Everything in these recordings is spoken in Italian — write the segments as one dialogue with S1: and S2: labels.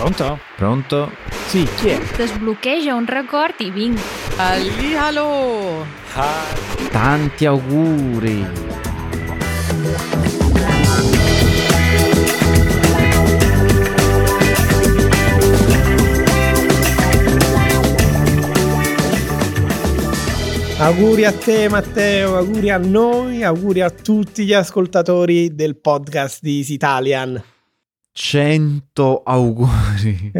S1: Pronto?
S2: Pronto?
S1: Sì, chi è?
S3: Sbloccheggia un record i vinc.
S4: Hallihallo!
S2: Tanti auguri!
S1: Auguri a te Matteo, auguri a noi, auguri a tutti gli ascoltatori del podcast di Easy Italian.
S2: 100 auguri!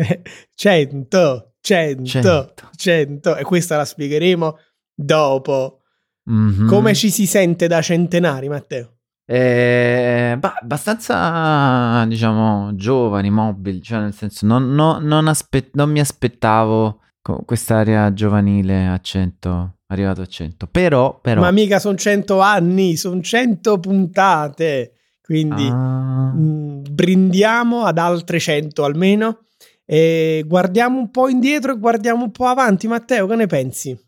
S1: 100, 100,
S2: Cento.
S1: 100 e questa la spiegheremo dopo.
S2: Mhm.
S1: Come ci si sente da centenari Matteo?
S2: Eh, bah, abbastanza, diciamo, giovani, mobili, cioè nel senso non, no- non aspe- non mi aspettavo co- quest'area giovanile a 100, arrivato a 100, però, però...
S1: Ma mica sono 100 anni, sono 100 puntate, quindi...
S2: Ah,
S1: Mm, brindiamo ad altre 100 almeno e guardiamo un po' indietro e guardiamo un po' avanti. Matteo, che ne pensi?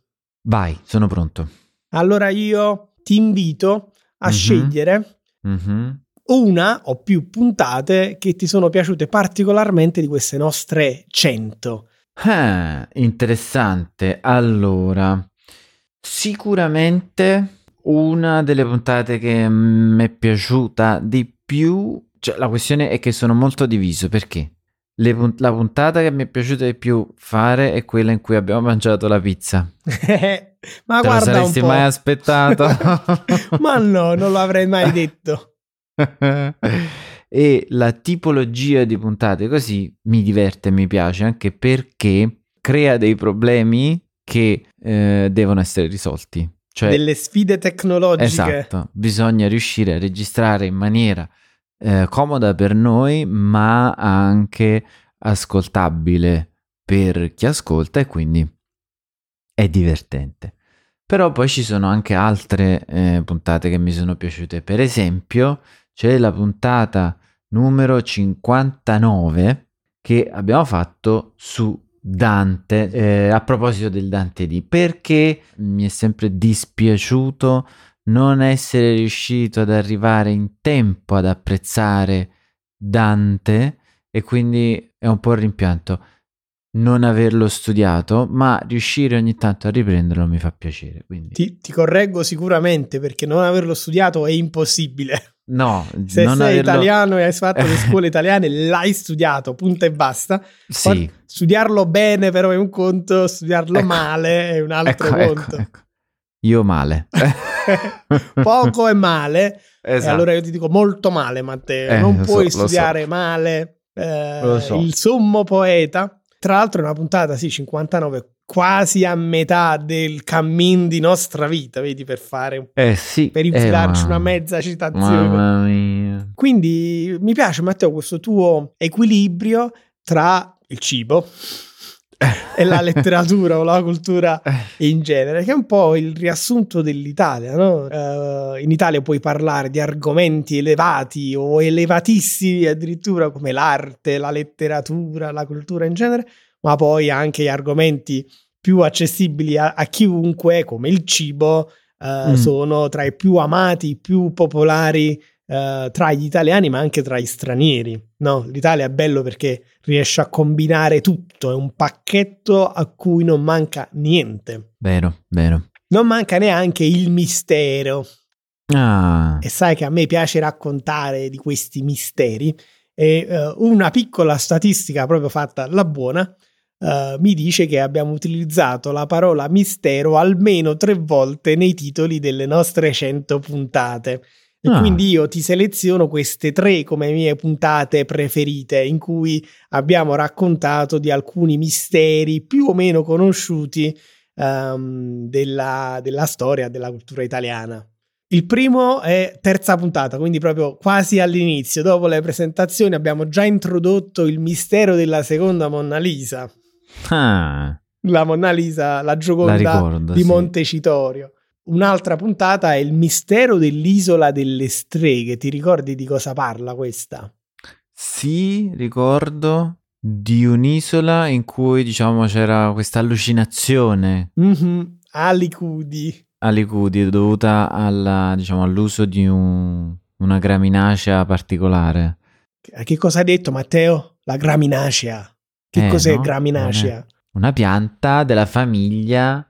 S2: vai, sono pronto.
S1: Allora io ti invito a
S2: Mhm.
S1: scegliere
S2: Mhm.
S1: una o più puntate che ti sono piaciute particolarmente di queste nostre 100.
S2: Ah, interessante. Allora, sicuramente una delle puntate che mi è piaciuta di più, cioè la questione è che sono molto diviso perché le pun- la puntata che mi è piaciuta di più fare è quella in cui abbiamo mangiato la pizza.
S1: Ma
S2: Te
S1: guarda un
S2: saresti mai aspettato?
S1: Ma no, non l'avrei mai detto.
S2: e la tipologia di puntate così mi diverte e mi piace anche perché crea dei problemi che eh, devono essere risolti. Cioè,
S1: Delle sfide tecnologiche.
S2: esatto, bisogna riuscire a registrare in maniera eh, comoda per noi, ma anche ascoltabile per chi ascolta e quindi è divertente. Però poi ci sono anche altre eh, puntate che mi sono piaciute. Per esempio, c'è la puntata numero 59 che abbiamo fatto su Dante, eh, a proposito del Dante D, perché mi è sempre dispiaciuto non essere riuscito ad arrivare in tempo ad apprezzare Dante e quindi è un po' il rimpianto non averlo studiato, ma riuscire ogni tanto a riprenderlo mi fa piacere. Quindi
S1: Ti, ti correggo sicuramente perché non averlo studiato è impossibile.
S2: No,
S1: Se sei
S2: averlo...
S1: italiano e hai fatto le scuole italiane, l'hai studiato, punto e basta.
S2: Sì,
S1: studiarlo bene però è un conto, studiarlo
S2: Ecco.
S1: male è un altro
S2: ecco, ecco,
S1: conto.
S2: ecco. Io male.
S1: Poco e male.
S2: Esatto.
S1: allora io ti dico molto male, Matteo.
S2: Eh,
S1: non
S2: so,
S1: puoi
S2: so.
S1: studiare male. eh,
S2: so.
S1: Il sommo poeta. Tra l'altro è una puntata, sì, 59, quasi a metà del cammin di nostra vita, vedi, per fare un
S2: Eh sì.
S1: per
S2: eh,
S1: infilarci
S2: ma-
S1: una mezza citazione. Quindi mi piace, Matteo, questo tuo equilibrio tra il cibo e la letteratura o la cultura
S2: Eh,
S1: in genere, che è un po' il riassunto dell'Italia, no? Eh, in Italia puoi parlare di argomenti elevati o elevatissimi addirittura come l'arte, la letteratura, la cultura in genere, ma poi anche gli argomenti più accessibili a, a chiunque, come il cibo, eh,
S2: Mm.
S1: sono tra i più amati, più popolari eh, tra gli italiani, ma anche tra gli stranieri. No, l'Italia è bello perché riesce a combinare tutto, è un pacchetto a cui non manca niente.
S2: Vero, vero.
S1: Non manca neanche il mistero.
S2: Ah,
S1: E sai che a me piace raccontare di questi misteri. E eh, una piccola statistica proprio fatta alla buona eh, mi dice che abbiamo utilizzato la parola mistero almeno tre volte nei titoli delle nostre 100 puntate. E
S2: Ah.
S1: quindi io ti seleziono queste tre come mie puntate preferite, in cui abbiamo raccontato di alcuni misteri più o meno conosciuti ehm, della, della storia della cultura italiana. Il primo è terza puntata, quindi proprio quasi all'inizio, dopo le presentazioni abbiamo già introdotto il mistero della seconda Monna Lisa,
S2: ah,
S1: la Monna Lisa, la
S2: la
S1: Gioconda
S2: ricordo.
S1: di
S2: sì.
S1: Montecitorio. Un'altra puntata è il mistero dell'isola delle streghe. Ti ricordi di cosa parla questa?
S2: Sì, ricordo di un'isola in cui, diciamo, c'era questa allucinazione
S1: Mhm, Alicudi.
S2: Alicudi dovuta alla, diciamo, all'uso di un- una graminacea particolare.
S1: Che cosa hai detto, Matteo? La graminacea. Che
S2: Eh,
S1: cos'è
S2: no?
S1: graminacea?
S2: Una pianta della famiglia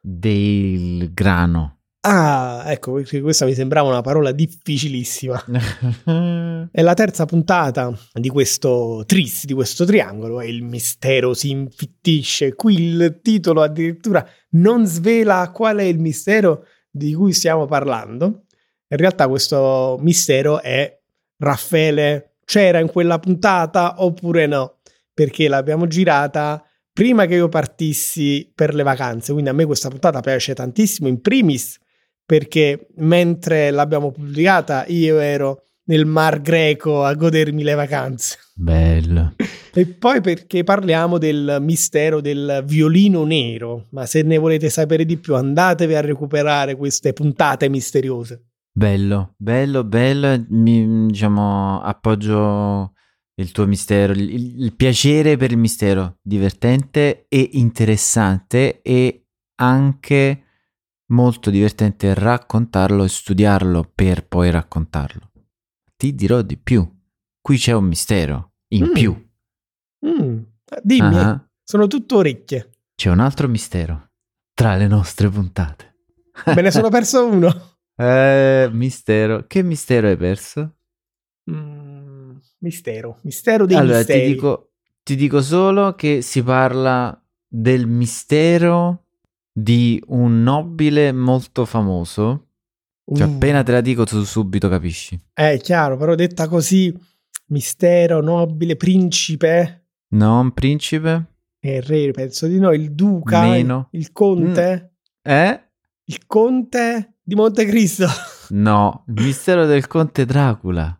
S2: del grano.
S1: Ah, ecco, questa mi sembrava una parola difficilissima. È la terza puntata di questo tris, di questo triangolo, e il mistero si infittisce. Qui il titolo addirittura non svela qual è il mistero di cui stiamo parlando. In realtà questo mistero è Raffaele c'era in quella puntata oppure no, perché l'abbiamo girata prima che io partissi per le vacanze, quindi a me questa puntata piace tantissimo, in primis perché mentre l'abbiamo pubblicata io ero nel Mar Greco a godermi le vacanze.
S2: Bello.
S1: E poi perché parliamo del mistero del violino nero, ma se ne volete sapere di più andatevi a recuperare queste puntate misteriose.
S2: Bello, bello, bello. Mi, diciamo, appoggio il tuo mistero, il, il- piacere per il mistero, divertente e interessante e anche molto divertente raccontarlo e studiarlo per poi raccontarlo. Ti dirò di più. Qui c'è un mistero in
S1: Mm.
S2: più.
S1: Mm, dimmi,
S2: Ah,
S1: sono tutto orecchie.
S2: C'è un altro mistero tra le nostre puntate.
S1: Me ne sono perso uno.
S2: Eh, mistero. Che mistero hai perso?
S1: Mm, mistero, mistero dei
S2: allora,
S1: misteri.
S2: ti dico, ti dico solo che si parla del mistero di un nobile molto famoso. Cioè,
S1: Uh,
S2: appena te la dico, tu subito capisci.
S1: È chiaro, però detta così, mistero, nobile, principe,
S2: No, un principe?
S1: e re, penso di no, il duca,
S2: Meno.
S1: il conte,
S2: Eh?
S1: il conte di Montecristo.
S2: No, il mistero del conte Dracula.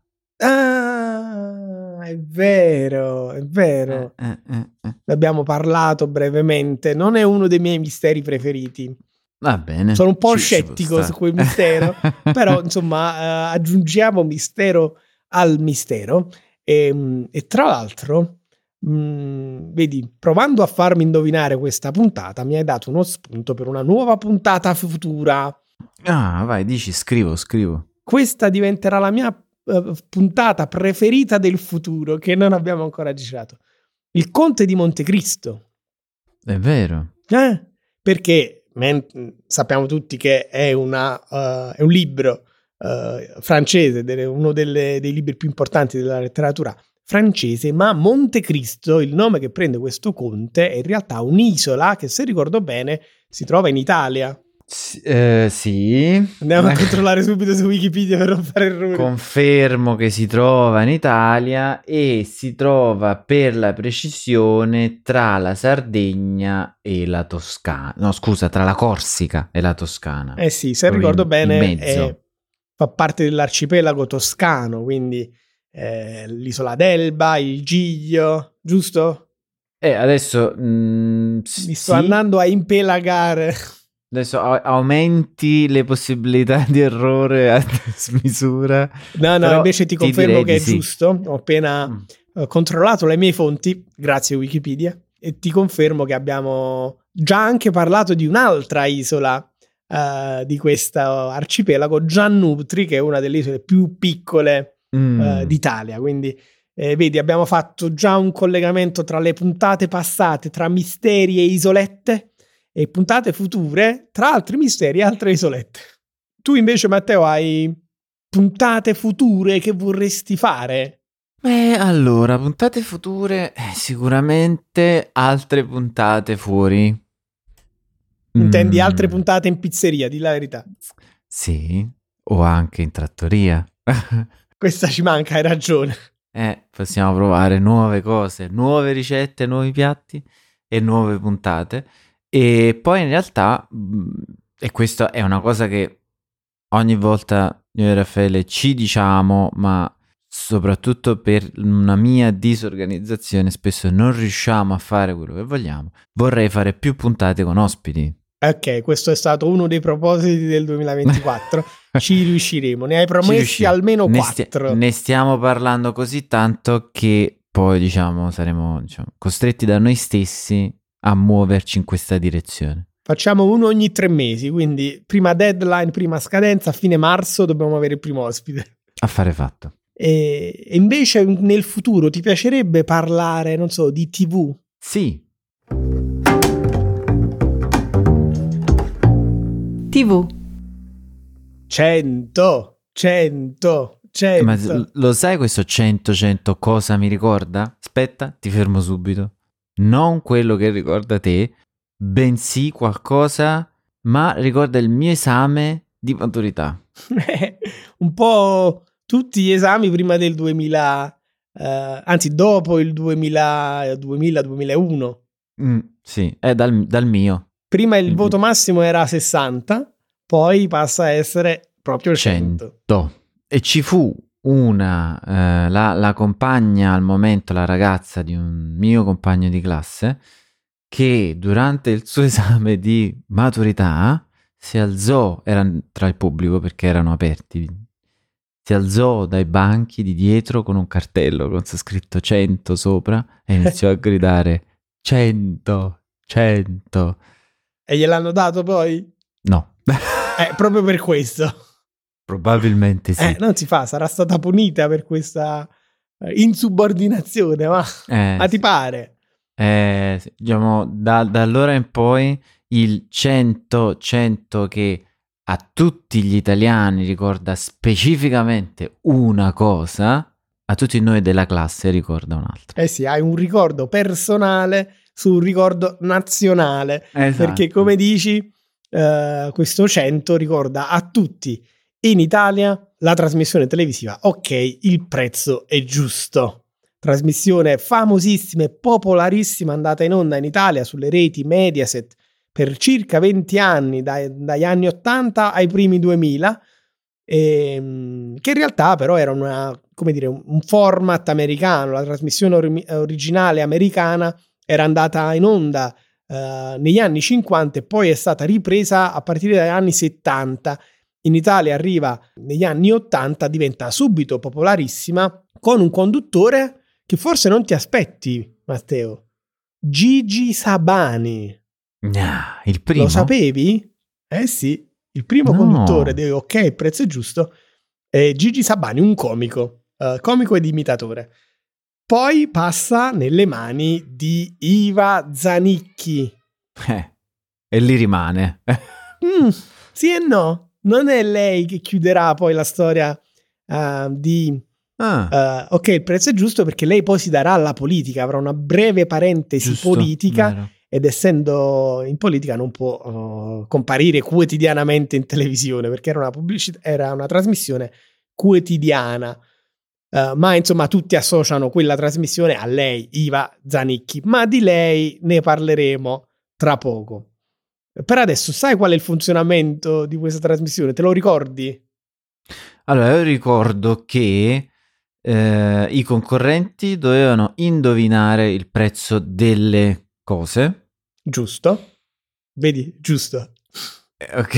S1: È vero, è vero.
S2: Eh, eh, eh, eh.
S1: Ne abbiamo parlato brevemente. Non è uno dei miei misteri preferiti.
S2: Va bene.
S1: Sono un po'
S2: Ci-
S1: scettico su quel mistero, però insomma eh, aggiungiamo mistero al mistero. E, mm, e tra l'altro, mm, vedi, provando a farmi indovinare questa puntata, mi hai dato uno spunto per una nuova puntata futura.
S2: Ah, vai, dici, scrivo, scrivo.
S1: Questa diventerà la mia eh, puntata preferita del futuro che non abbiamo ancora girato. Il Conte di Montecristo.
S2: È vero.
S1: Eh? Perché men- sappiamo tutti che è, una, eh, è un libro eh, francese, uno delle- dei libri più importanti della letteratura francese, ma Montecristo, il nome che prende questo conte, è in realtà un'isola che, se ricordo bene, si trova in Italia.
S2: S- eh, sì.
S1: Andiamo a controllare subito su Wikipedia per non fare errori.
S2: Confermo che si trova in Italia e si trova per la precisione tra la Sardegna e la Toscana. No, scusa, tra la Corsica e la Toscana.
S1: Eh sì, se
S2: Proprio
S1: ricordo
S2: in- in
S1: bene,
S2: mezzo.
S1: è- fa parte dell'arcipelago toscano, quindi eh, l'isola d'Elba, il Giglio, giusto?
S2: E adesso mm,
S1: Mi sto
S2: sì,
S1: andando a impelagare.
S2: Adesso aumenti le possibilità di errore a smisura.
S1: No, no, invece ti
S2: ti
S1: confermo
S2: direi
S1: che è
S2: sì.
S1: giusto. Ho appena
S2: Mm.
S1: eh, controllato le mie fonti, grazie Wikipedia, e ti confermo che abbiamo già anche parlato di un'altra isola eh, di questo arcipelago, Giannutri, che è una delle isole più piccole
S2: Mm.
S1: eh, d'Italia. Quindi, eh, vedi, abbiamo fatto già un collegamento tra le puntate passate, tra misteri e isolette, e puntate future tra altri misteri e altre isolette. Tu invece, Matteo, hai puntate future che vorresti fare?
S2: Eh, allora, puntate future, eh, sicuramente altre puntate fuori.
S1: Intendi
S2: Mm,
S1: altre puntate in pizzeria, di la verità.
S2: Sì, o anche in trattoria.
S1: Questa ci manca, hai ragione.
S2: Eh, possiamo provare nuove cose, nuove ricette, nuovi piatti e nuove puntate. E poi in realtà, mh, e questa è una cosa che ogni volta io e Raffaele ci diciamo, ma soprattutto per una mia disorganizzazione spesso non riusciamo a fare quello che vogliamo. Vorrei fare più puntate con ospiti.
S1: Ok, questo è stato uno dei propositi del 2024. Ci riusciremo. Ne hai promessi almeno
S2: Ne, stia-
S1: quattro.
S2: ne stiamo parlando così tanto che poi diciamo saremo diciamo, costretti da noi stessi a muoverci in questa direzione.
S1: Facciamo uno ogni tre mesi, quindi prima deadline, prima scadenza, a fine marzo dobbiamo avere il primo ospite.
S2: Affare fatto.
S1: E, e invece nel futuro ti piacerebbe parlare, non so, di TV?
S2: Sì.
S4: TV.
S1: 100, 100, 100.
S2: Ma lo sai questo 100-100 cosa mi ricorda? Aspetta, ti fermo subito. Non quello che ricorda te, bensì qualcosa, ma ricorda il mio esame di maturità.
S1: un po' tutti gli esami prima del 2000, eh, anzi dopo il 2000, 2000-2001.
S2: Mm, sì, è dal, dal mio.
S1: Prima il
S2: Mhm.
S1: voto massimo era 60, poi passa a essere proprio 100.
S2: 100. E ci fu una, eh, la, la compagna al momento, la ragazza di un mio compagno di classe, che durante il suo esame di maturità si alzò, era tra il pubblico perché erano aperti, si alzò dai banchi di dietro con un cartello con scritto 100 sopra e iniziò a gridare 100, 100.
S1: E gliel'hanno dato poi?
S2: No,
S1: Eh, proprio per questo.
S2: Probabilmente sì.
S1: Eh, non si fa, sarà stata punita per questa eh, insubordinazione, ma,
S2: Eh,
S1: ma ti pare?
S2: Eh, diciamo, da, da allora in poi il 100, 100 che a tutti gli italiani ricorda specificamente una cosa, a tutti noi della classe ricorda un'altra.
S1: Eh sì, hai un ricordo personale su un ricordo nazionale.
S2: Esatto.
S1: Perché come dici, eh, questo 100 ricorda a tutti in Italia la trasmissione televisiva Ok, il prezzo è giusto. Trasmissione famosissima e popolarissima andata in onda in Italia sulle reti Mediaset per circa 20 anni, dai- dagli anni 80 ai primi 2000, ehm, che in realtà però era una, dire, un format americano, la trasmissione ori- originale americana era andata in onda eh, negli anni 50 e poi è stata ripresa a partire dagli anni 70. In Italia arriva negli anni 80, diventa subito popolarissima con un conduttore che forse non ti aspetti, Matteo. Gigi Sabani.
S2: Gna, il primo.
S1: Lo sapevi? Eh sì, il primo
S2: No.
S1: conduttore di Ok, il prezzo è giusto è Gigi Sabani, un comico, eh, comico ed imitatore. Poi passa nelle mani di Iva Zanicchi.
S2: Eh, e lì rimane.
S1: Mm, sì e no, non è lei che chiuderà poi la storia eh, di
S2: Ah,
S1: eh, Ok, il prezzo è giusto perché lei poi si darà alla politica, avrà una breve parentesi
S2: giusto,
S1: politica
S2: vero.
S1: ed essendo in politica non può uh, comparire quotidianamente in televisione perché era una, pubblicità, era una trasmissione quotidiana. Uh, ma insomma tutti associano quella trasmissione a lei, Iva Zanicchi, ma di lei ne parleremo tra poco. Per adesso sai qual è il funzionamento di questa trasmissione? Te lo ricordi?
S2: Allora, io ricordo che eh, i concorrenti dovevano indovinare il prezzo delle cose.
S1: Giusto? Vedi, giusto.
S2: Eh, Ok.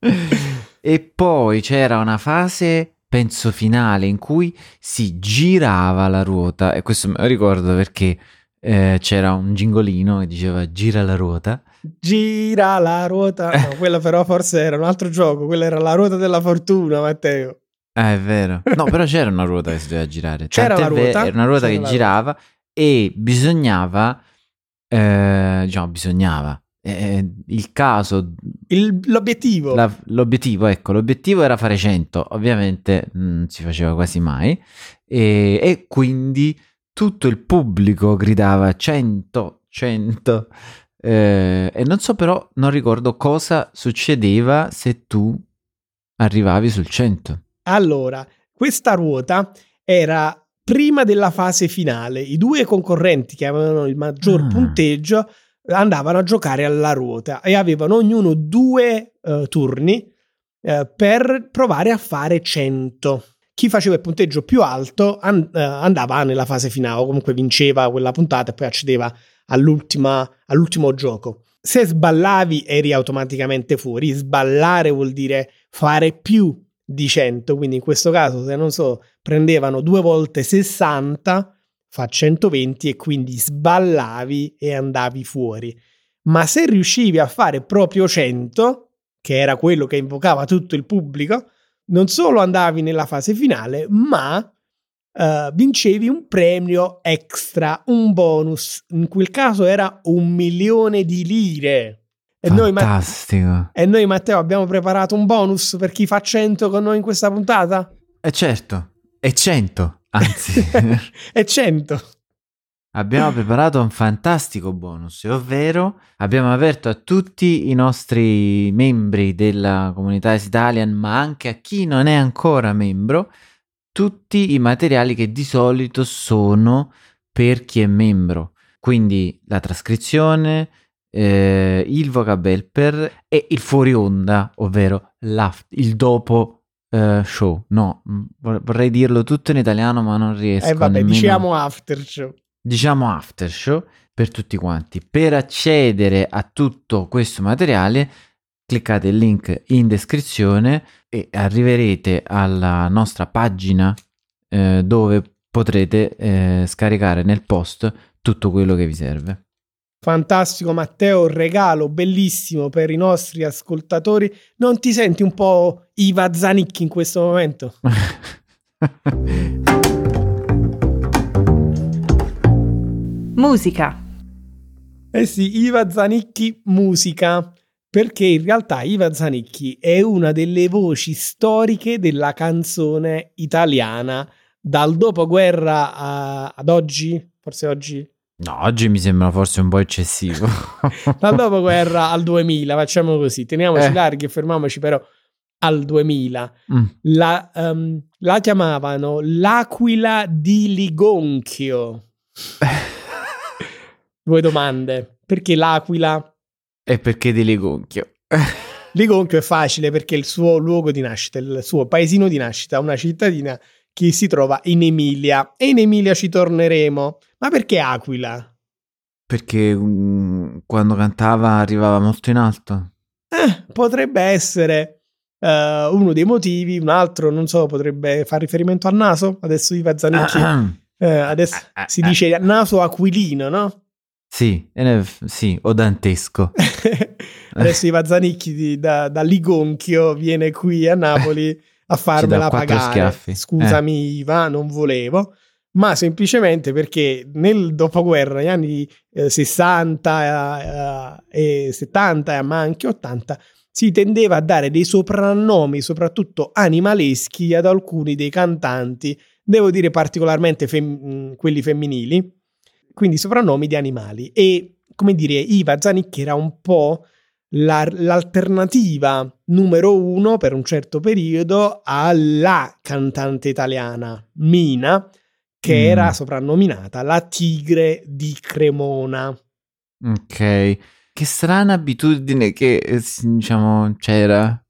S2: e poi c'era una fase, penso finale, in cui si girava la ruota. E questo me lo ricordo perché eh, c'era un gingolino che diceva gira la ruota.
S1: Gira la ruota. No, quella però forse era un altro gioco. Quella era la ruota della fortuna, Matteo.
S2: Ah, è vero. No, però c'era una ruota che si doveva girare.
S1: C'era
S2: Tant'è
S1: la ruota,
S2: Era una ruota che girava e bisognava, eh, diciamo, bisognava. eh, il caso,
S1: Il- l'obiettivo.
S2: la- l'obiettivo, ecco, l'obiettivo era fare 100. Ovviamente non si faceva quasi mai. E, e quindi tutto il pubblico gridava 100, 100. Eh, e non so però, non ricordo cosa succedeva se tu arrivavi sul 100.
S1: Allora, questa ruota era prima della fase finale. I due concorrenti che avevano il maggior
S2: Ah.
S1: punteggio andavano a giocare alla ruota e avevano ognuno due eh, turni eh, per provare a fare 100. Chi faceva il punteggio più alto an- eh, andava nella fase finale o comunque vinceva quella puntata e poi accedeva all'ultimo gioco. Se sballavi eri automaticamente fuori. Sballare vuol dire fare più di 100, quindi in questo caso se non so prendevano due volte 60 fa 120 e quindi sballavi e andavi fuori. Ma se riuscivi a fare proprio 100, che era quello che invocava tutto il pubblico, non solo andavi nella fase finale, ma uh, vincevi un premio extra, un bonus. In quel caso era un milione di lire.
S2: E noi,
S1: e noi, Matteo, abbiamo preparato un bonus per chi fa 100 con noi in questa puntata?
S2: Eh certo, è 100, anzi.
S1: è 100.
S2: Abbiamo preparato un fantastico bonus, ovvero abbiamo aperto a tutti i nostri membri della comunità Italian, ma anche a chi non è ancora membro, tutti i materiali che di solito sono per chi è membro. Quindi la trascrizione, eh, il vocabelper e il fuori onda, ovvero il dopo uh, show. No, mm, vorrei dirlo tutto in italiano, ma non riesco.
S1: Eh vabbè, nemmeno... diciamo after show.
S2: Diciamo after show per tutti quanti. Per accedere a tutto questo materiale, cliccate il link in descrizione e arriverete alla nostra pagina eh, dove potrete eh, scaricare nel post tutto quello che vi serve.
S1: Fantastico Matteo, un regalo bellissimo per i nostri ascoltatori. Non ti senti un po' Iva Zanicchi in questo momento?
S3: musica.
S1: Eh sì, Iva Zanicchi musica, perché in realtà Iva Zanicchi è una delle voci storiche della canzone italiana dal dopoguerra a, ad oggi, forse oggi
S2: No, oggi mi sembra forse un po' eccessivo.
S1: Dal dopoguerra al 2000, facciamo così, teniamoci eh. larghi e fermiamoci però al 2000. Mm. La, um, la, chiamavano l'aquila di Ligonchio. Due domande. Perché l'aquila?
S2: E perché di Ligonchio?
S1: Ligonchio è facile perché è il suo luogo di nascita, il suo paesino di nascita, una cittadina che si trova in Emilia. E in Emilia ci torneremo. Ma perché Aquila?
S2: Perché um, quando cantava arrivava molto in alto.
S1: Eh, potrebbe essere uh, uno dei motivi, un altro, non so, potrebbe fare riferimento al naso. Adesso Iva Zanicchi. eh, adesso si dice naso aquilino, no?
S2: Sì, eh, sì, o dantesco.
S1: adesso Iva Zanicchi da, da Ligonchio viene qui a Napoli a farmela pagare. Schiaffi. Scusami eh. Iva, non volevo ma semplicemente perché nel dopoguerra, negli anni eh, 60 eh, e 70, ma anche 80, si tendeva a dare dei soprannomi, soprattutto animaleschi, ad alcuni dei cantanti, devo dire particolarmente fem- quelli femminili, quindi soprannomi di animali. E come dire, Iva Zanicchi era un po' la, l'alternativa numero uno per un certo periodo alla cantante italiana Mina che mm. era soprannominata la tigre di Cremona.
S2: Ok, che strana abitudine che eh, diciamo c'era.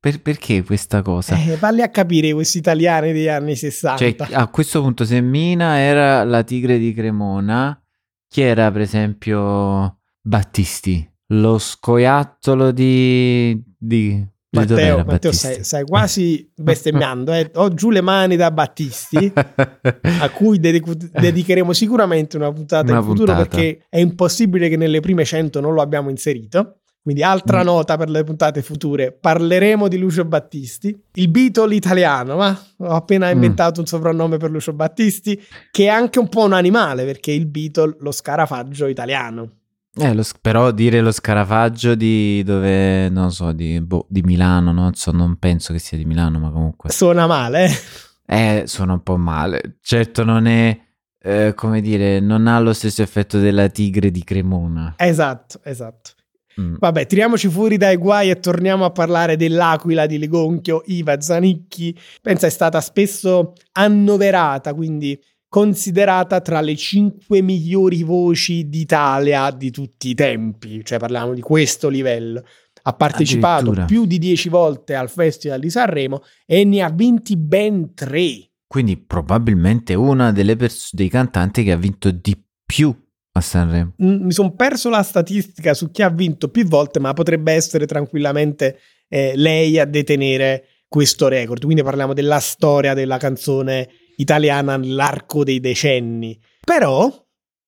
S2: Per, perché questa cosa?
S1: Eh, valli a capire questi italiani degli anni 60.
S2: Cioè, a questo punto, se Mina era la tigre di Cremona, chi era per esempio Battisti? Lo scoiattolo di, di
S1: Matteo, Matteo stai, stai, quasi bestemmiando. Eh. Ho giù le mani da Battisti, a cui dedico, dedicheremo sicuramente una puntata una in futuro puntata. perché è impossibile che nelle prime 100 non lo abbiamo inserito. Quindi altra mm. nota per le puntate future, parleremo di Lucio Battisti, il Beatle italiano, ma ho appena mm. inventato un soprannome per Lucio Battisti, che è anche un po' un animale perché il Beatle, lo scarafaggio italiano.
S2: Eh, lo, però dire lo Scarafaggio di dove, non so, di, boh, di Milano, non so, non penso che sia di Milano, ma comunque...
S1: Suona male,
S2: eh? Eh, suona un po' male. Certo non è, eh, come dire, non ha lo stesso effetto della tigre di Cremona.
S1: Esatto, esatto. Mm. Vabbè, tiriamoci fuori dai guai e torniamo a parlare dell'aquila di Legonchio, Iva Zanicchi. Pensa è stata spesso annoverata, quindi considerata tra le 5 migliori voci d'Italia di tutti i tempi, cioè parliamo di questo livello. Ha partecipato più di 10 volte al Festival di Sanremo e ne ha vinti ben 3.
S2: Quindi probabilmente una delle pers- dei cantanti che ha vinto di più a Sanremo.
S1: Mi sono perso la statistica su chi ha vinto più volte, ma potrebbe essere tranquillamente eh, lei a detenere questo record. Quindi parliamo della storia della canzone italiana nell'arco dei decenni. Però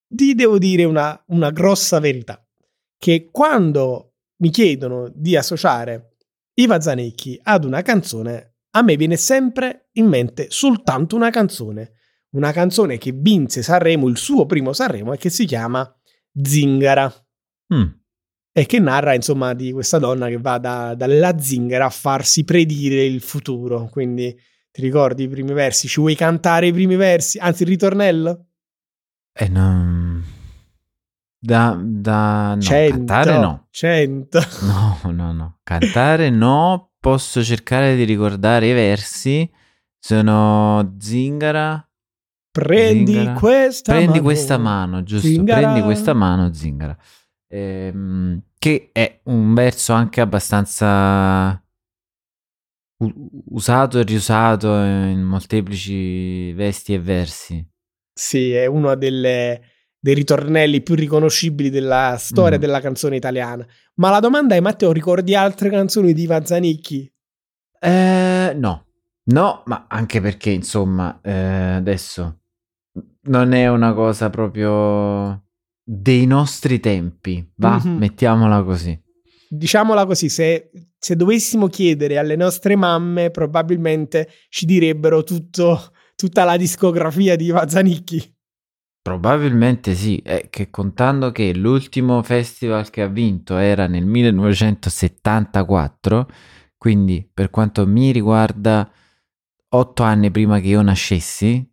S1: ti devo dire una, una grossa verità, che quando mi chiedono di associare Iva Zanecchi ad una canzone, a me viene sempre in mente soltanto una canzone. Una canzone che vinse Sanremo, il suo primo Sanremo, e che si chiama Zingara.
S2: Mm.
S1: E che narra, insomma, di questa donna che va da- dalla zingara a farsi predire il futuro. Quindi ti ricordi i primi versi? Ci vuoi cantare i primi versi? Anzi, il ritornello?
S2: E non... Da, da... No,
S1: Cento,
S2: cantare no.
S1: Cento.
S2: No, no, no. Cantare no. Posso cercare di ricordare i versi. Sono zingara.
S1: Prendi
S2: Zingara.
S1: questa
S2: Prendi
S1: mano.
S2: questa mano, giusto?
S1: Zingara.
S2: Prendi questa mano, zingara. Ehm, che è un verso anche abbastanza usato e riusato in molteplici vesti e versi.
S1: Sì, è uno delle- dei ritornelli più riconoscibili della storia
S2: Mm.
S1: della canzone italiana. Ma la domanda è, Matteo, ricordi altre canzoni di Ivan Zanicchi?
S2: Eh, no, no, ma anche perché, insomma, eh, adesso non è una cosa proprio dei nostri tempi, va?
S1: Mhm.
S2: Mettiamola così.
S1: Diciamola così, se, se dovessimo chiedere alle nostre mamme, probabilmente ci direbbero tutto- tutta la discografia di Ivan Zanicchi.
S2: Probabilmente sì, è che contando che l'ultimo festival che ha vinto era nel 1974, quindi per quanto mi riguarda, otto anni prima che io nascessi,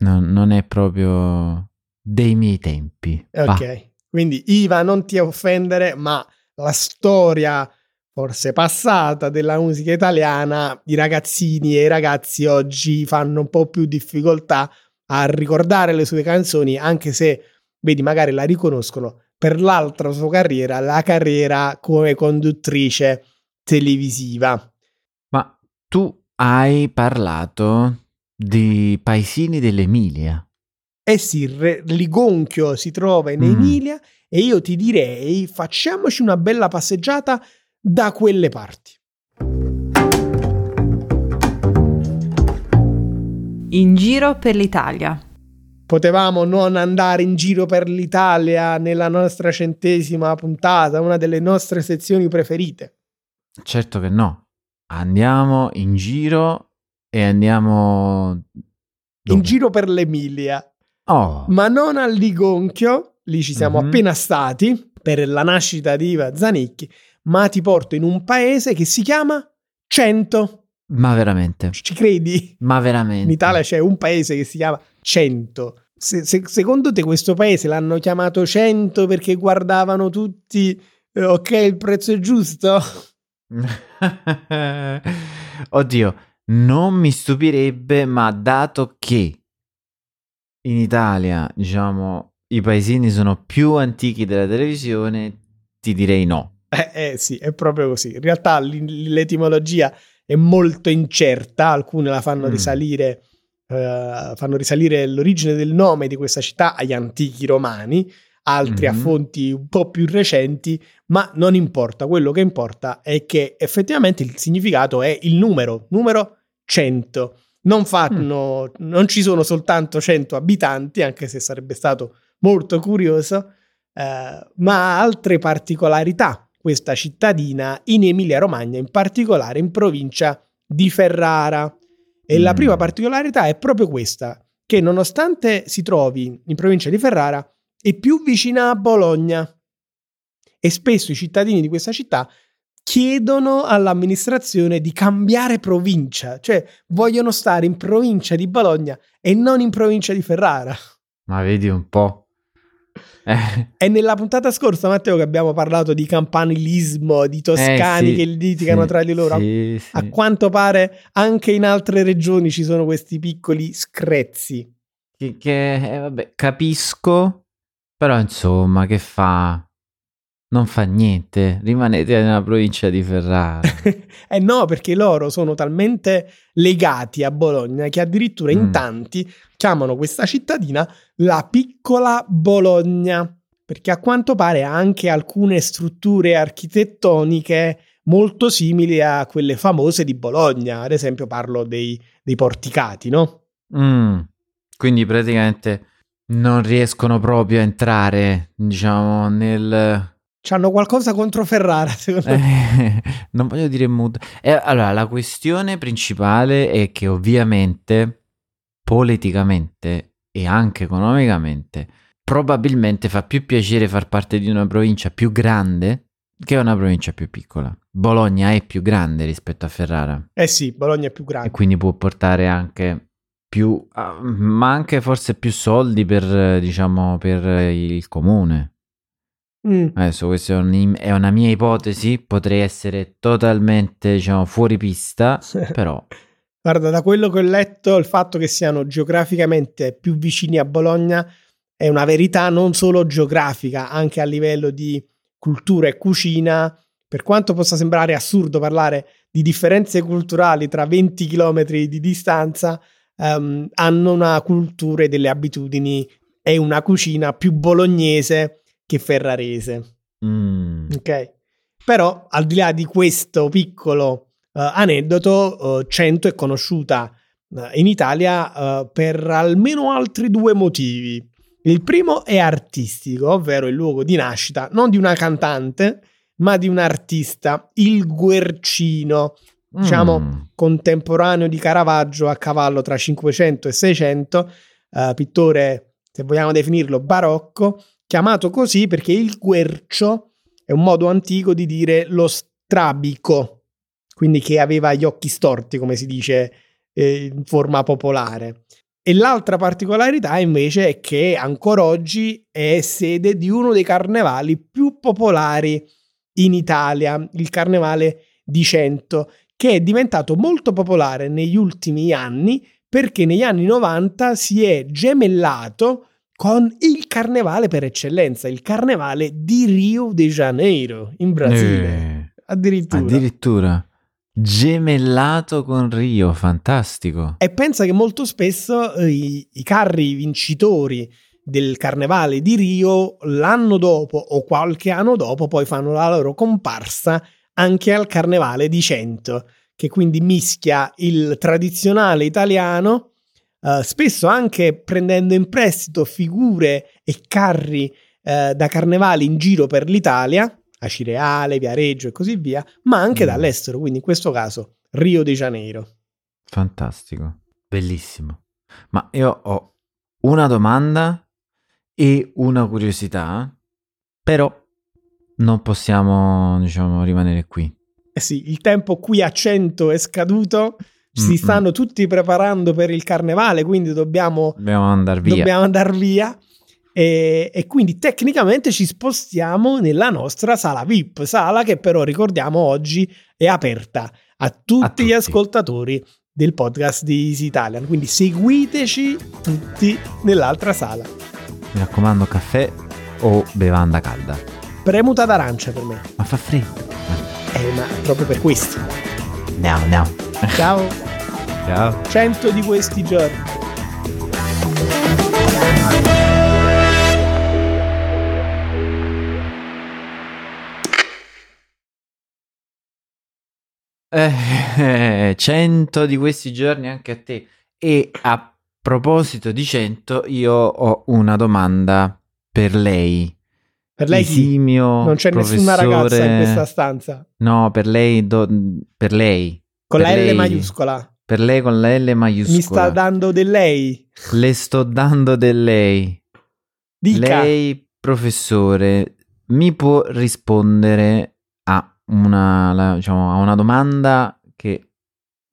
S2: non, non è proprio dei miei tempi.
S1: Ok, quindi Iva, non ti offendere, ma la storia forse passata della musica italiana, i ragazzini e i ragazzi oggi fanno un po' più difficoltà a ricordare le sue canzoni, anche se, vedi, magari la riconoscono per l'altra sua carriera, la carriera come conduttrice televisiva.
S2: Ma tu hai parlato di paesini dell'Emilia.
S1: Eh sì, Re- Ligonchio si trova in
S2: Mm.
S1: Emilia e io ti direi facciamoci una bella passeggiata da quelle parti.
S4: In giro per l'Italia.
S1: Potevamo non andare in giro per l'Italia nella nostra centesima puntata, una delle nostre sezioni preferite.
S2: Certo che no. Andiamo in giro e andiamo...
S1: In
S2: dove?
S1: giro per l'Emilia,
S2: Oh,
S1: ma non al Ligonchio, lì ci siamo
S2: Mhm.
S1: appena stati per la nascita di Iva Zanicchi, ma ti porto in un paese che si chiama Cento.
S2: ma veramente,
S1: Ci credi?
S2: ma veramente.
S1: In Italia c'è un paese che si chiama Cento. Se- se- secondo te questo paese l'hanno chiamato Cento perché guardavano tutti, eh, ok, il prezzo è giusto?
S2: Oddio, non mi stupirebbe, ma dato che in Italia, diciamo, i paesini sono più antichi della televisione, ti direi no.
S1: Eh, eh, sì, è proprio così. In realtà l'etimologia è molto incerta, alcune la fanno
S2: Mm.
S1: risalire, eh, fanno risalire l'origine del nome di questa città agli antichi romani, altri a
S2: Mhm.
S1: fonti un po' più recenti, ma non importa, quello che importa è che effettivamente il significato è il numero, numero 100. Non, fanno, non ci sono soltanto 100 abitanti, anche se sarebbe stato molto curioso, eh, ma ha altre particolarità questa cittadina in Emilia-Romagna, in particolare in provincia di Ferrara. E la
S2: Mm.
S1: prima particolarità è proprio questa, che nonostante si trovi in provincia di Ferrara, è più vicina a Bologna. E spesso i cittadini di questa città chiedono all'amministrazione di cambiare provincia, cioè vogliono stare in provincia di Bologna e non in provincia di Ferrara.
S2: Ma vedi un po'. Eh,
S1: È nella puntata scorsa, Matteo, che abbiamo parlato di campanilismo, di toscani
S2: eh, sì,
S1: che litigano
S2: sì,
S1: tra di loro.
S2: sì, sì.
S1: A quanto pare anche in altre regioni ci sono questi piccoli screzzi.
S2: Che, che, eh, vabbè, capisco, però insomma, che fa? Non fa niente, rimanete nella provincia di Ferrara.
S1: eh no, perché loro sono talmente legati a Bologna che addirittura in
S2: Mm.
S1: tanti chiamano questa cittadina la piccola Bologna, perché a quanto pare ha anche alcune strutture architettoniche molto simili a quelle famose di Bologna, ad esempio parlo dei, dei porticati, no?
S2: Mm, Quindi praticamente non riescono proprio a entrare, diciamo, nel
S1: C'hanno qualcosa contro Ferrara, secondo me.
S2: Eh, non voglio dire mood. Eh, allora, la questione principale è che ovviamente politicamente e anche economicamente probabilmente fa più piacere far parte di una provincia più grande che una provincia più piccola. Bologna è più grande rispetto a Ferrara.
S1: Eh sì, Bologna è più
S2: E
S1: grande.
S2: quindi può portare anche più, ah, ma anche forse più soldi per, diciamo, per il comune.
S1: Mm.
S2: Adesso questa è, un- è una mia ipotesi, potrei essere totalmente, diciamo, fuori pista, però
S1: Guarda, da quello che ho letto, il fatto che siano geograficamente più vicini a Bologna è una verità non solo geografica, anche a livello di cultura e cucina. Per quanto possa sembrare assurdo parlare di differenze culturali tra 20 km di distanza, ehm, hanno una cultura e delle abitudini e una cucina più bolognese che ferrarese.
S2: mm,
S1: Ok. Però al di là di questo piccolo eh, aneddoto, eh, Cento è conosciuta eh, in Italia per almeno altri due motivi. Il primo è artistico, ovvero il luogo di nascita non di una cantante, ma di un artista, il Guercino, diciamo
S2: mm,
S1: contemporaneo di Caravaggio a cavallo tra 500 e 600, eh, pittore, se vogliamo definirlo, barocco, chiamato così perché il guercio è un modo antico di dire lo strabico, quindi che aveva gli occhi storti, come si dice eh, in forma popolare. E l'altra particolarità invece è che ancora oggi è sede di uno dei carnevali più popolari in Italia, il carnevale di Cento, che è diventato molto popolare negli ultimi anni perché negli anni 90 si è gemellato con il carnevale per eccellenza, il carnevale di Rio de Janeiro in Brasile.
S2: eh,
S1: Addirittura.
S2: addirittura gemellato con Rio, fantastico.
S1: E pensa che molto spesso eh, i, i carri vincitori del carnevale di Rio l'anno dopo o qualche anno dopo poi fanno la loro comparsa anche al carnevale di Cento, che quindi mischia il tradizionale italiano, eh, spesso anche prendendo in prestito figure e carri eh, da carnevali in giro per l'Italia, a Cireale, Viareggio e così via, ma anche
S2: Mm.
S1: dall'estero, quindi in questo caso Rio de Janeiro.
S2: Fantastico, bellissimo. Ma io ho una domanda e una curiosità, però non possiamo, diciamo, rimanere qui.
S1: Eh sì, il tempo qui a 100 è scaduto, si
S2: Mm-mm.
S1: stanno tutti preparando per il carnevale, quindi dobbiamo,
S2: Dobbiamo andare via.
S1: dobbiamo andare via. E, e quindi tecnicamente ci spostiamo nella nostra sala VIP, sala che però ricordiamo oggi è aperta a tutti,
S2: A tutti.
S1: gli ascoltatori del podcast di Easy Italian. Quindi seguiteci tutti nell'altra sala.
S2: Mi raccomando, caffè o bevanda calda.
S1: Premuta d'arancia per me,
S2: Ma fa freddo.
S1: eh, ma proprio per questo.
S2: Andiamo, andiamo.
S1: Ciao,
S2: Ciao.
S1: 100 di questi giorni.
S2: Eh, 100 di questi giorni anche a te. E a proposito di 100, io ho una domanda per lei.
S1: Per lei chi?
S2: Esimio
S1: Non c'è nessuna ragazza in
S2: professore-
S1: questa stanza.
S2: No, per lei, do- per lei.
S1: Con
S2: Per
S1: la L
S2: lei.
S1: maiuscola.
S2: Per lei con la L maiuscola.
S1: Mi sta dando del lei.
S2: Le sto dando del lei.
S1: Dica.
S2: Lei, professore, mi può rispondere a una, la- diciamo, a una domanda che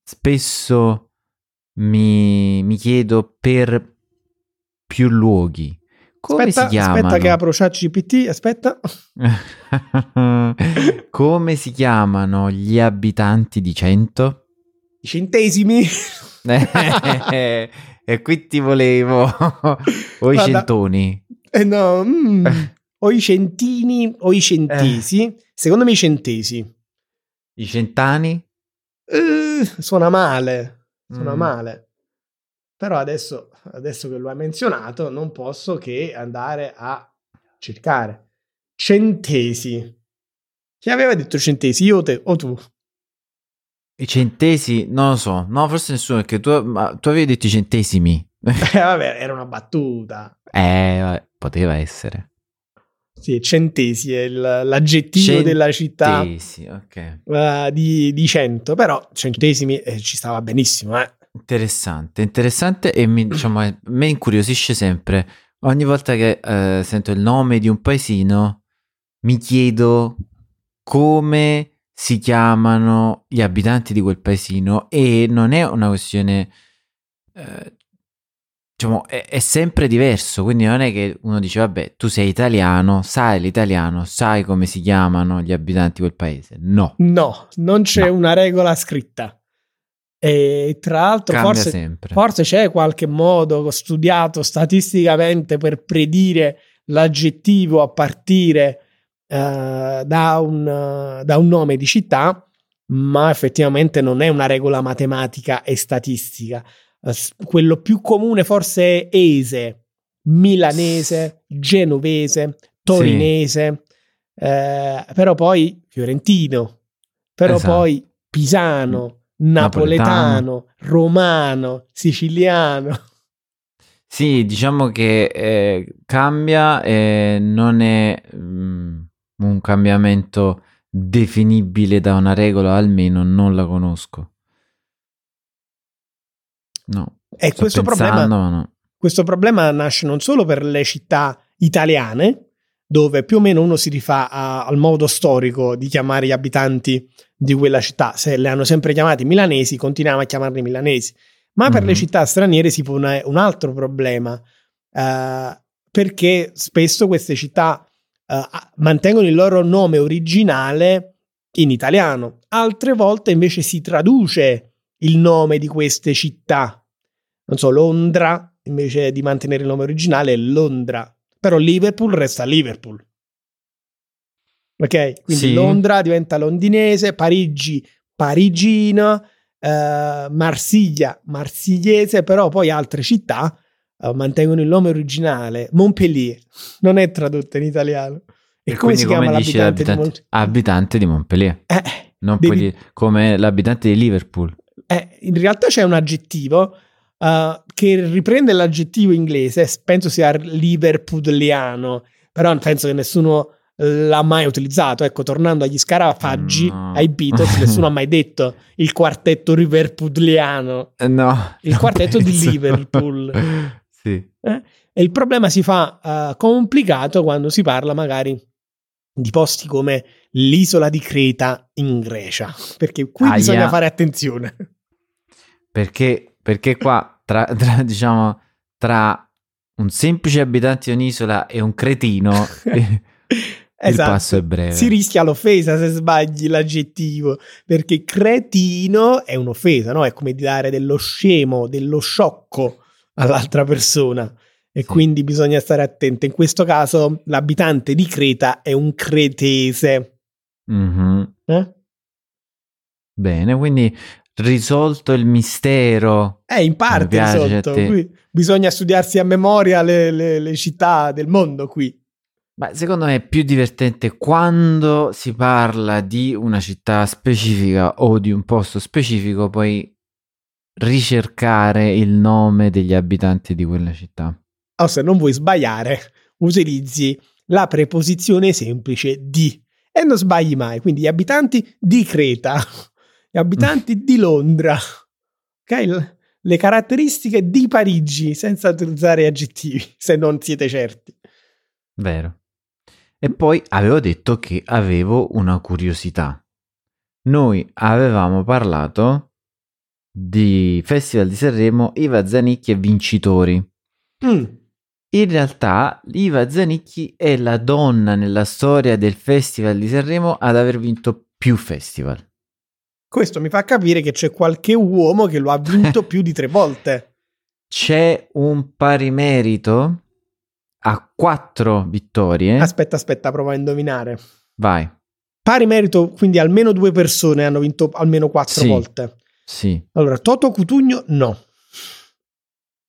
S2: spesso mi, mi chiedo per più luoghi. Come
S1: aspetta,
S2: si chiamano?
S1: aspetta che apro ChatGPT. Aspetta.
S2: Come si chiamano gli abitanti di Cento?
S1: I centesimi.
S2: Eh, e qui ti volevo. o i
S1: Guarda.
S2: centoni.
S1: Eh no, mm, o i centini o i centesi.
S2: Eh.
S1: Secondo me i centesi.
S2: I centani?
S1: Eh, suona male. Suona
S2: Mm.
S1: male. Però adesso, adesso che lo hai menzionato, non posso che andare a cercare. Centesi. Chi aveva detto centesi? Io o te o tu?
S2: I centesi? Non lo so. No, forse nessuno, perché tu, ma tu avevi detto i centesimi.
S1: Eh, vabbè, era una battuta.
S2: Eh, vabbè, poteva essere.
S1: Sì, centesi è il- l'aggettivo
S2: Centesi,
S1: della città
S2: ok.
S1: eh, di, di 100, però centesimi eh, ci stava benissimo. Eh.
S2: Interessante, interessante e mi, diciamo, eh, me incuriosisce sempre. Ogni volta che eh, sento il nome di un paesino, mi chiedo come si chiamano gli abitanti di quel paesino e non è una questione, eh, diciamo, è, è sempre diverso, quindi non è che uno dice, vabbè, tu sei italiano, sai l'italiano, sai come si chiamano gli abitanti di quel paese. No,
S1: No, non c'è
S2: No.
S1: una regola scritta. E tra l'altro forse, forse c'è qualche modo studiato statisticamente per predire l'aggettivo a partire eh, da, un, eh, da un nome di città, ma effettivamente non è una regola matematica e statistica. Eh, quello più comune forse è ese, milanese, genovese, torinese, eh, però poi fiorentino, però
S2: Esatto.
S1: poi pisano, napoletano, romano, siciliano.
S2: Sì, diciamo che eh, cambia e non è mm, un cambiamento definibile da una regola, almeno non la conosco. No,
S1: E
S2: sto
S1: questo
S2: pensando,
S1: problema,
S2: ma no.
S1: questo problema nasce non solo per le città italiane, dove più o meno uno si rifà a- al modo storico di chiamare gli abitanti di quella città. Se le hanno sempre chiamati milanesi, continuiamo a chiamarli milanesi. Ma per
S2: Mhm.
S1: le città straniere si pone un altro problema, eh, perché spesso queste città eh, mantengono il loro nome originale in italiano, altre volte invece si traduce il nome di queste città. Non so, Londra, invece di mantenere il nome originale, è Londra. Però Liverpool resta Liverpool. Ok? Quindi
S2: Sì.
S1: Londra diventa londinese, Parigi parigina, eh, Marsiglia marsigliese, però poi altre città eh, mantengono il nome originale. Montpellier non è tradotto in italiano. E, come
S2: quindi
S1: si chiama
S2: come dice
S1: l'abitante di
S2: l'abitante,
S1: Montpellier?
S2: abitante di Montpellier,
S1: Eh,
S2: non
S1: devi-
S2: puoi dire come l'abitante di Liverpool.
S1: Eh, in realtà c'è un aggettivo eh, che riprende l'aggettivo inglese, penso sia liverpudliano, però penso che nessuno l'ha mai utilizzato. Ecco, tornando agli scarafaggi,
S2: No.
S1: ai Beatles, nessuno ha mai detto il quartetto liverpudliano.
S2: Eh, No,
S1: Il quartetto di
S2: penso.
S1: Liverpool.
S2: sì.
S1: eh? E il problema si fa eh, complicato quando si parla magari di posti come l'isola di Creta in Grecia, perché qui
S2: Aia.
S1: bisogna fare attenzione.
S2: Perché, perché qua, tra, tra, diciamo, tra un semplice abitante di un'isola e un cretino, il passo è breve.
S1: Esatto. Si rischia l'offesa se sbagli l'aggettivo, perché cretino è un'offesa, no? È come dare dello scemo, dello sciocco all'altra persona. E
S2: Sì.
S1: quindi bisogna stare attenti. In questo caso l'abitante di Creta è un cretese.
S2: Mhm.
S1: Eh?
S2: Bene, quindi risolto il mistero.
S1: Eh, in parte risolto. bisogna studiarsi a memoria le, le- le città del mondo qui.
S2: Ma secondo me è più divertente quando si parla di una città specifica o di un posto specifico, poi ricercare il nome degli abitanti di quella città.
S1: O se non vuoi sbagliare, utilizzi la preposizione semplice di e non sbagli mai. Quindi gli abitanti di Creta, gli abitanti di Londra, ok? Le caratteristiche di Parigi senza utilizzare aggettivi, se non siete certi.
S2: Vero. E poi avevo detto che avevo una curiosità. Noi avevamo parlato di Festival di Sanremo, Iva Zanicchi e vincitori.
S1: Mm,
S2: In realtà Iva Zanicchi è la donna nella storia del Festival di Sanremo ad aver vinto più festival.
S1: Questo mi fa capire che c'è qualche uomo che lo ha vinto più di tre volte.
S2: C'è un pari merito a quattro vittorie.
S1: Aspetta, aspetta, prova a indovinare.
S2: Vai.
S1: Pari merito, quindi almeno due persone hanno vinto almeno quattro
S2: Sì.
S1: volte.
S2: Sì.
S1: Allora, Toto Cutugno no.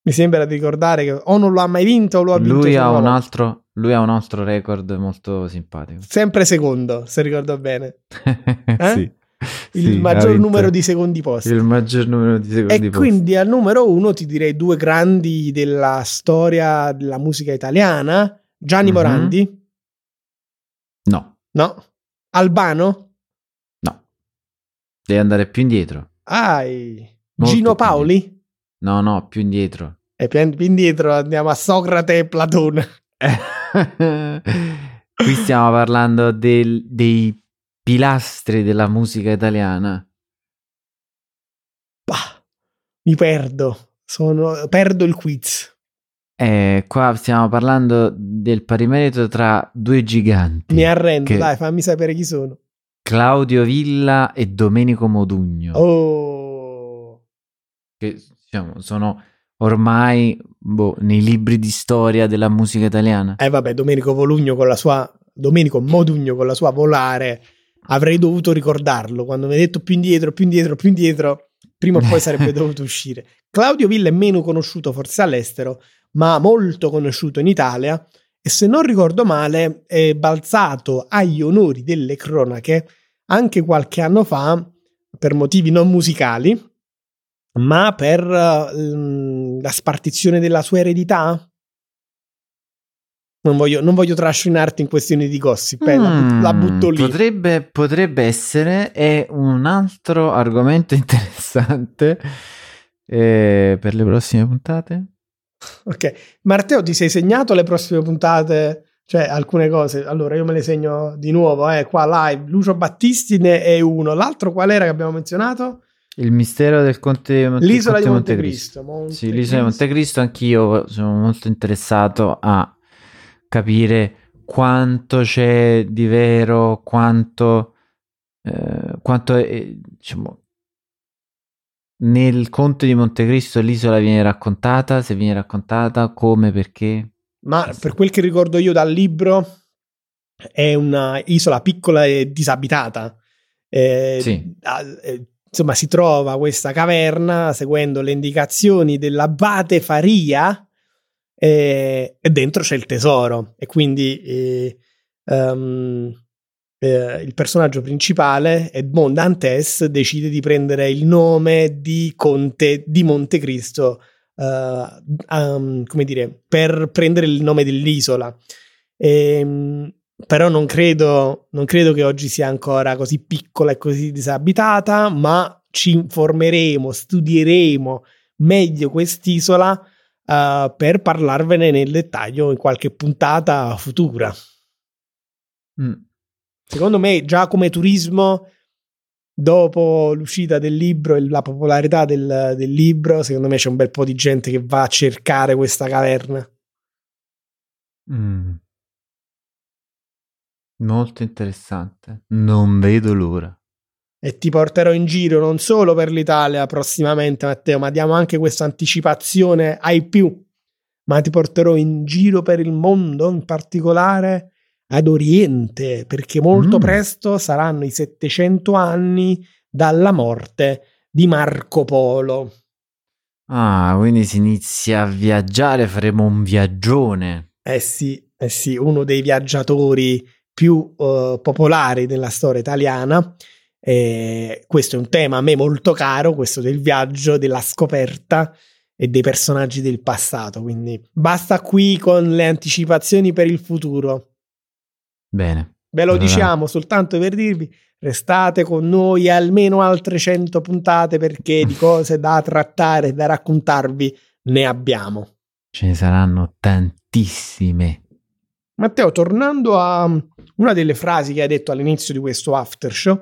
S1: Mi sembra di ricordare che o non lo ha mai vinto o lo ha vinto
S2: Lui ha, un
S1: volta.
S2: altro, lui ha un altro record molto simpatico.
S1: Sempre secondo, se ricordo bene.
S2: Sì.
S1: Il
S2: Sì,
S1: maggior numero di secondi posti.
S2: Il maggior numero di secondi
S1: E
S2: posti.
S1: quindi al numero uno ti direi due grandi della storia della musica italiana, Gianni
S2: Mhm.
S1: Morandi No. Albano?
S2: No. Devi andare più indietro.
S1: Ai.
S2: Molto
S1: Gino Paoli?
S2: No, no, più indietro.
S1: E più più indietro andiamo a Socrate e Platone.
S2: Qui stiamo parlando del- dei pilastri della musica italiana.
S1: Bah, mi perdo. Sono, perdo il quiz.
S2: Eh, qua stiamo parlando del pari merito tra due giganti,
S1: Mi arrendo, dai, fammi sapere chi sono.
S2: Claudio Villa e Domenico Modugno,
S1: Oh.
S2: che diciamo, sono ormai boh, nei libri di storia della musica italiana.
S1: Eh vabbè, Domenico Volugno con la sua Domenico Modugno con la sua volare. Avrei dovuto ricordarlo quando mi hai detto più indietro, più indietro, più indietro. Prima o poi sarebbe dovuto uscire. Claudio Villa è meno conosciuto forse all'estero, ma molto conosciuto in Italia. E se non ricordo male, è balzato agli onori delle cronache anche qualche anno fa per motivi non musicali, ma per eh, la spartizione della sua eredità. Non voglio, non voglio trascinarti in questioni di gossip, eh, la, but- la
S2: Mm,
S1: butto lì.
S2: Potrebbe, potrebbe essere, è un altro argomento interessante eh, per le prossime puntate.
S1: Ok, Matteo, ti sei segnato le prossime puntate? Cioè, alcune cose. Allora, io me le segno di nuovo, eh, qua live. Lucio Battisti ne è uno. L'altro qual era che abbiamo menzionato?
S2: Il mistero del Conte di Monte-
S1: L'isola di
S2: Conte
S1: Montecristo. Monte
S2: Sì, l'isola di Montecristo, anch'io sono molto interessato a capire quanto c'è di vero, quanto, eh, quanto è, diciamo, nel Conte di Montecristo l'isola viene raccontata, se viene raccontata, come, perché.
S1: Ma per quel che ricordo io dal libro, è una isola piccola e disabitata. Eh,
S2: Sì.
S1: eh, insomma, si trova questa caverna seguendo le indicazioni dell'abate Faria eh, e dentro c'è il tesoro. E quindi eh, ehm, eh, il personaggio principale, Edmond Dantes, decide di prendere il nome di Conte di Montecristo eh, um, come dire, per prendere il nome dell'isola. Ehm, però non credo, non credo che oggi sia ancora così piccola e così disabitata, ma ci informeremo, studieremo meglio quest'isola eh, per parlarvene nel dettaglio in qualche puntata futura.
S2: Mm.
S1: Secondo me, già come turismo, dopo l'uscita del libro e la popolarità del, del libro, secondo me c'è un bel po' di gente che va a cercare questa caverna.
S2: Mm. Molto interessante. Non vedo l'ora.
S1: E ti porterò in giro non solo per l'Italia prossimamente, Matteo, ma diamo anche questa anticipazione ai più. Ma ti porterò in giro per il mondo, in particolare ad Oriente, perché molto
S2: Mm.
S1: presto saranno i 700 anni dalla morte di Marco Polo.
S2: Ah, quindi si inizia a viaggiare, faremo un viaggione.
S1: Eh sì, eh sì, uno dei viaggiatori più eh, popolari della storia italiana. Eh, questo è un tema a me molto caro, questo del viaggio, della scoperta e dei personaggi del passato. Quindi basta qui con le anticipazioni per il futuro.
S2: Bene.
S1: Ve lo
S2: Allora-
S1: diciamo soltanto per dirvi, restate con noi almeno altre 100 puntate perché di cose da trattare, da raccontarvi ne abbiamo.
S2: Ce ne saranno tantissime.
S1: Matteo, tornando a una delle frasi che hai detto all'inizio di questo after show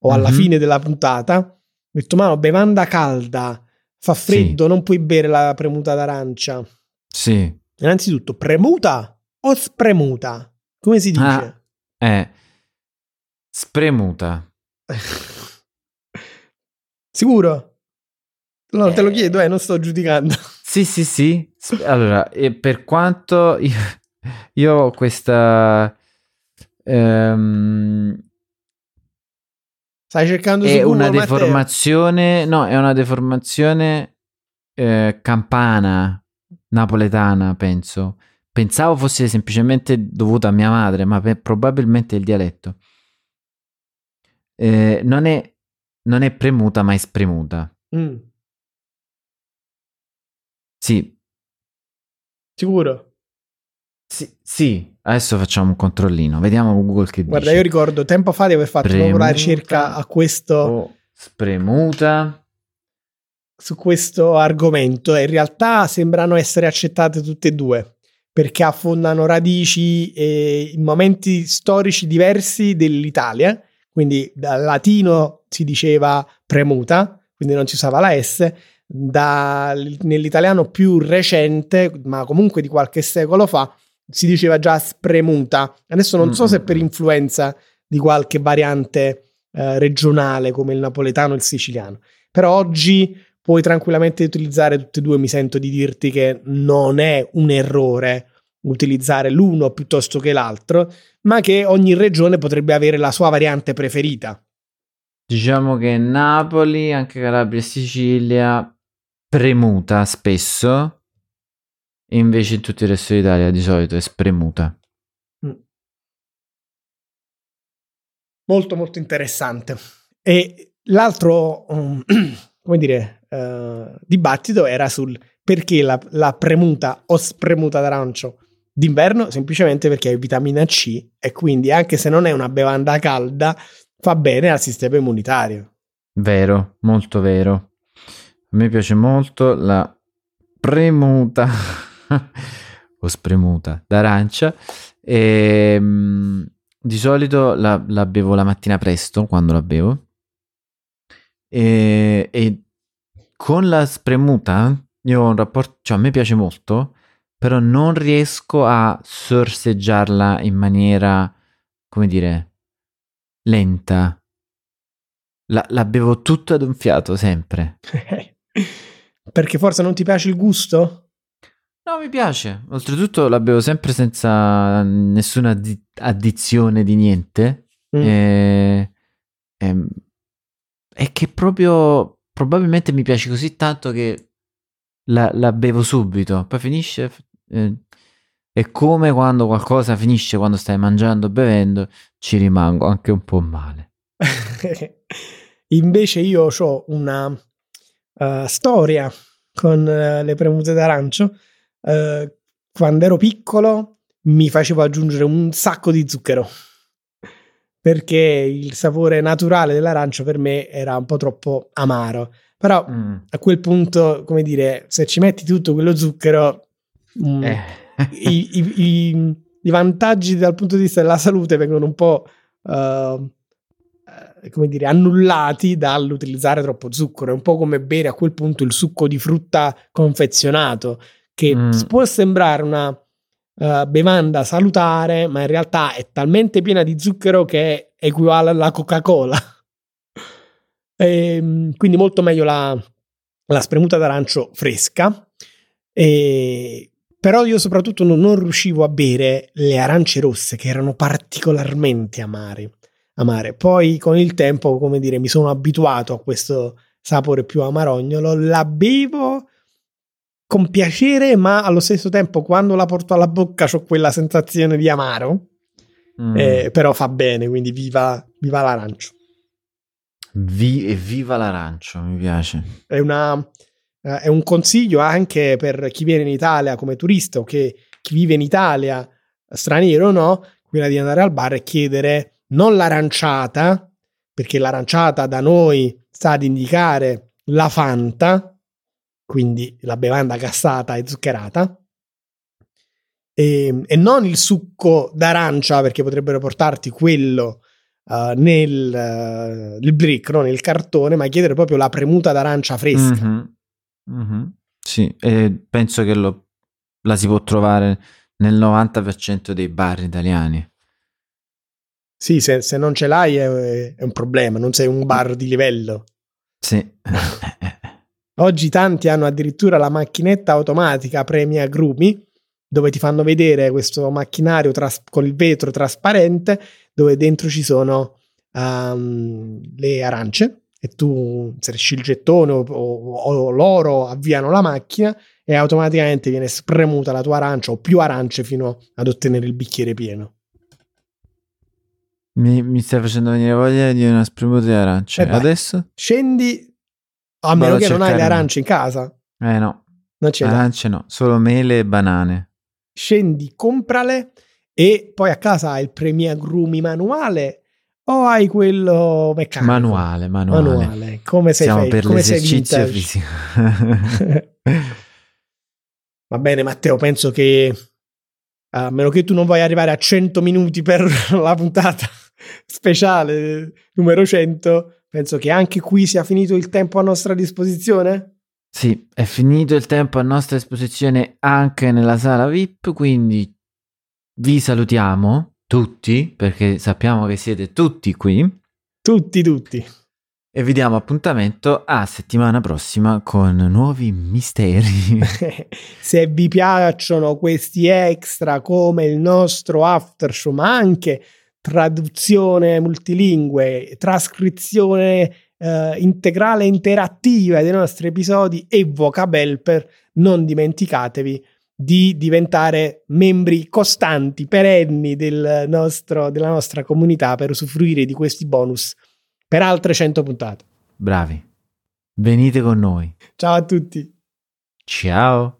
S1: o alla
S2: Mhm.
S1: fine della puntata, ho detto, ma bevanda calda, fa freddo, non puoi bere la premuta d'arancia.
S2: Sì.
S1: Innanzitutto, premuta o spremuta? Come si dice?
S2: Ah. È spremuta.
S1: Sicuro? No, te lo
S2: Eh.
S1: chiedo, eh, non sto giudicando.
S2: Sì, sì, sì. Allora, e per quanto io, io ho questa... ehm,
S1: Stai cercando
S2: è una
S1: Google, Matteo?
S2: deformazione, no, è una deformazione eh, campana, napoletana, penso. Pensavo fosse semplicemente dovuta a mia madre, ma pe- probabilmente il dialetto. Eh, non, è, non è premuta, ma è spremuta.
S1: Mm,
S2: Sì,
S1: sicuro?
S2: Sì, sì, adesso facciamo un controllino, vediamo Google che
S1: Guarda,
S2: dice.
S1: io ricordo tempo fa di aver fatto proprio la ricerca a questo,
S2: spremuta.
S1: su questo argomento e in realtà sembrano essere accettate tutte e due perché affondano radici eh, in momenti storici diversi dell'Italia. Quindi dal latino si diceva premuta, quindi non si usava la S, da, nell'italiano più recente, ma comunque di qualche secolo fa, si diceva già spremuta. Adesso non so se per influenza di qualche variante eh, regionale come il napoletano e il siciliano, però oggi puoi tranquillamente utilizzare tutte e due, mi sento di dirti che non è un errore utilizzare l'uno piuttosto che l'altro, ma che ogni regione potrebbe avere la sua variante preferita.
S2: Diciamo che Napoli, anche Calabria e Sicilia, premuta spesso, e invece in tutto il resto d'Italia di solito è spremuta.
S1: Molto molto interessante. E l'altro, um, come dire, uh, dibattito era sul perché la, la premuta o spremuta d'arancio d'inverno, semplicemente perché hai vitamina C e quindi anche se non è una bevanda calda, fa bene al sistema immunitario.
S2: Vero, molto vero. A me piace molto la premuta o spremuta d'arancia. E, mm, di solito la, la, bevo la mattina presto quando la bevo. E, e con la spremuta io ho un rapporto, cioè a me piace molto, però non riesco a sorseggiarla in maniera, come dire, lenta. La, la bevo tutto ad un fiato, sempre.
S1: Perché forse non ti piace il gusto?
S2: No, mi piace. Oltretutto la bevo sempre senza nessuna addi- addizione di niente. Mm. E, e, e, che proprio probabilmente mi piace così tanto che la, la bevo subito. Poi finisce. Eh, è come quando qualcosa finisce quando stai mangiando bevendo, ci rimango anche un po' male.
S1: Invece io ho una uh, storia con uh, le premute d'arancio. Uh, quando ero piccolo mi facevo aggiungere un sacco di zucchero perché il sapore naturale dell'arancio per me era un po' troppo amaro. Però mm. a quel punto, come dire, se ci metti tutto quello zucchero, mm, eh. i, i, i, i, vantaggi dal punto di vista della salute vengono un po' uh, come dire, annullati dall'utilizzare troppo zucchero. È un po' come bere a quel punto il succo di frutta confezionato, che mm. può sembrare una uh, bevanda salutare, ma in realtà è talmente piena di zucchero che equivale alla Coca-Cola. e, ehm, quindi molto meglio la, la spremuta d'arancio fresca. E, però io soprattutto non, non riuscivo a bere le arance rosse che erano particolarmente amare amare. Poi con il tempo, come dire, mi sono abituato a questo sapore più amarognolo, la bevo con piacere, ma allo stesso tempo quando la porto alla bocca ho quella sensazione di amaro. Mm. Eh, però fa bene, quindi viva, viva l'arancio.
S2: Vi- viva l'arancio, mi piace.
S1: È, una, uh, è un consiglio anche per chi viene in Italia come turista o che chi vive in Italia, straniero o no, quella di andare al bar e chiedere non l'aranciata, perché l'aranciata da noi sta ad indicare la Fanta, quindi la bevanda gassata e zuccherata, e, e non il succo d'arancia, perché potrebbero portarti quello uh, nel, uh, brick, no? nel cartone, ma chiedere proprio la premuta d'arancia fresca.
S2: Mm-hmm. Mm-hmm. Sì, e penso che lo, la si può trovare nel 90% dei bar italiani.
S1: Sì, se, se non ce l'hai è, è, un problema, non sei un bar di livello.
S2: Sì.
S1: Oggi tanti hanno addirittura la macchinetta automatica premia agrumi, dove ti fanno vedere questo macchinario tras- con il vetro trasparente, dove dentro ci sono um, le arance e tu inserisci il gettone o, o, o loro avviano la macchina e automaticamente viene spremuta la tua arancia o più arance fino ad ottenere il bicchiere pieno.
S2: Mi, mi stai facendo venire voglia di una spremuta di arance. Eh Adesso?
S1: Scendi, a meno che non hai le arance in casa.
S2: Eh no. Non ce arance no, solo mele e banane.
S1: scendi, comprale e poi a casa hai il Premiere Grumi manuale o hai quello meccanico?
S2: Manuale, manuale.
S1: manuale. Come sei
S2: Siamo
S1: fai,
S2: per
S1: come
S2: l'esercizio fisico.
S1: Va bene, Matteo, penso che a meno che tu non voglia arrivare a 100 minuti per la puntata speciale numero 100, penso che anche qui sia finito il tempo a nostra disposizione.
S2: Sì, è finito il tempo a nostra disposizione anche nella sala VIP, quindi vi salutiamo tutti, perché sappiamo che siete tutti qui,
S1: Tutti, tutti.
S2: e vi diamo appuntamento a settimana prossima con nuovi misteri.
S1: Se vi piacciono questi extra come il nostro after show, ma anche traduzione multilingue, trascrizione eh, integrale e interattiva dei nostri episodi e vocabelper, non dimenticatevi di diventare membri costanti, perenni del nostro, della nostra comunità per usufruire di questi bonus per altre 100 puntate.
S2: Bravi. Venite con noi.
S1: Ciao a tutti!
S2: Ciao.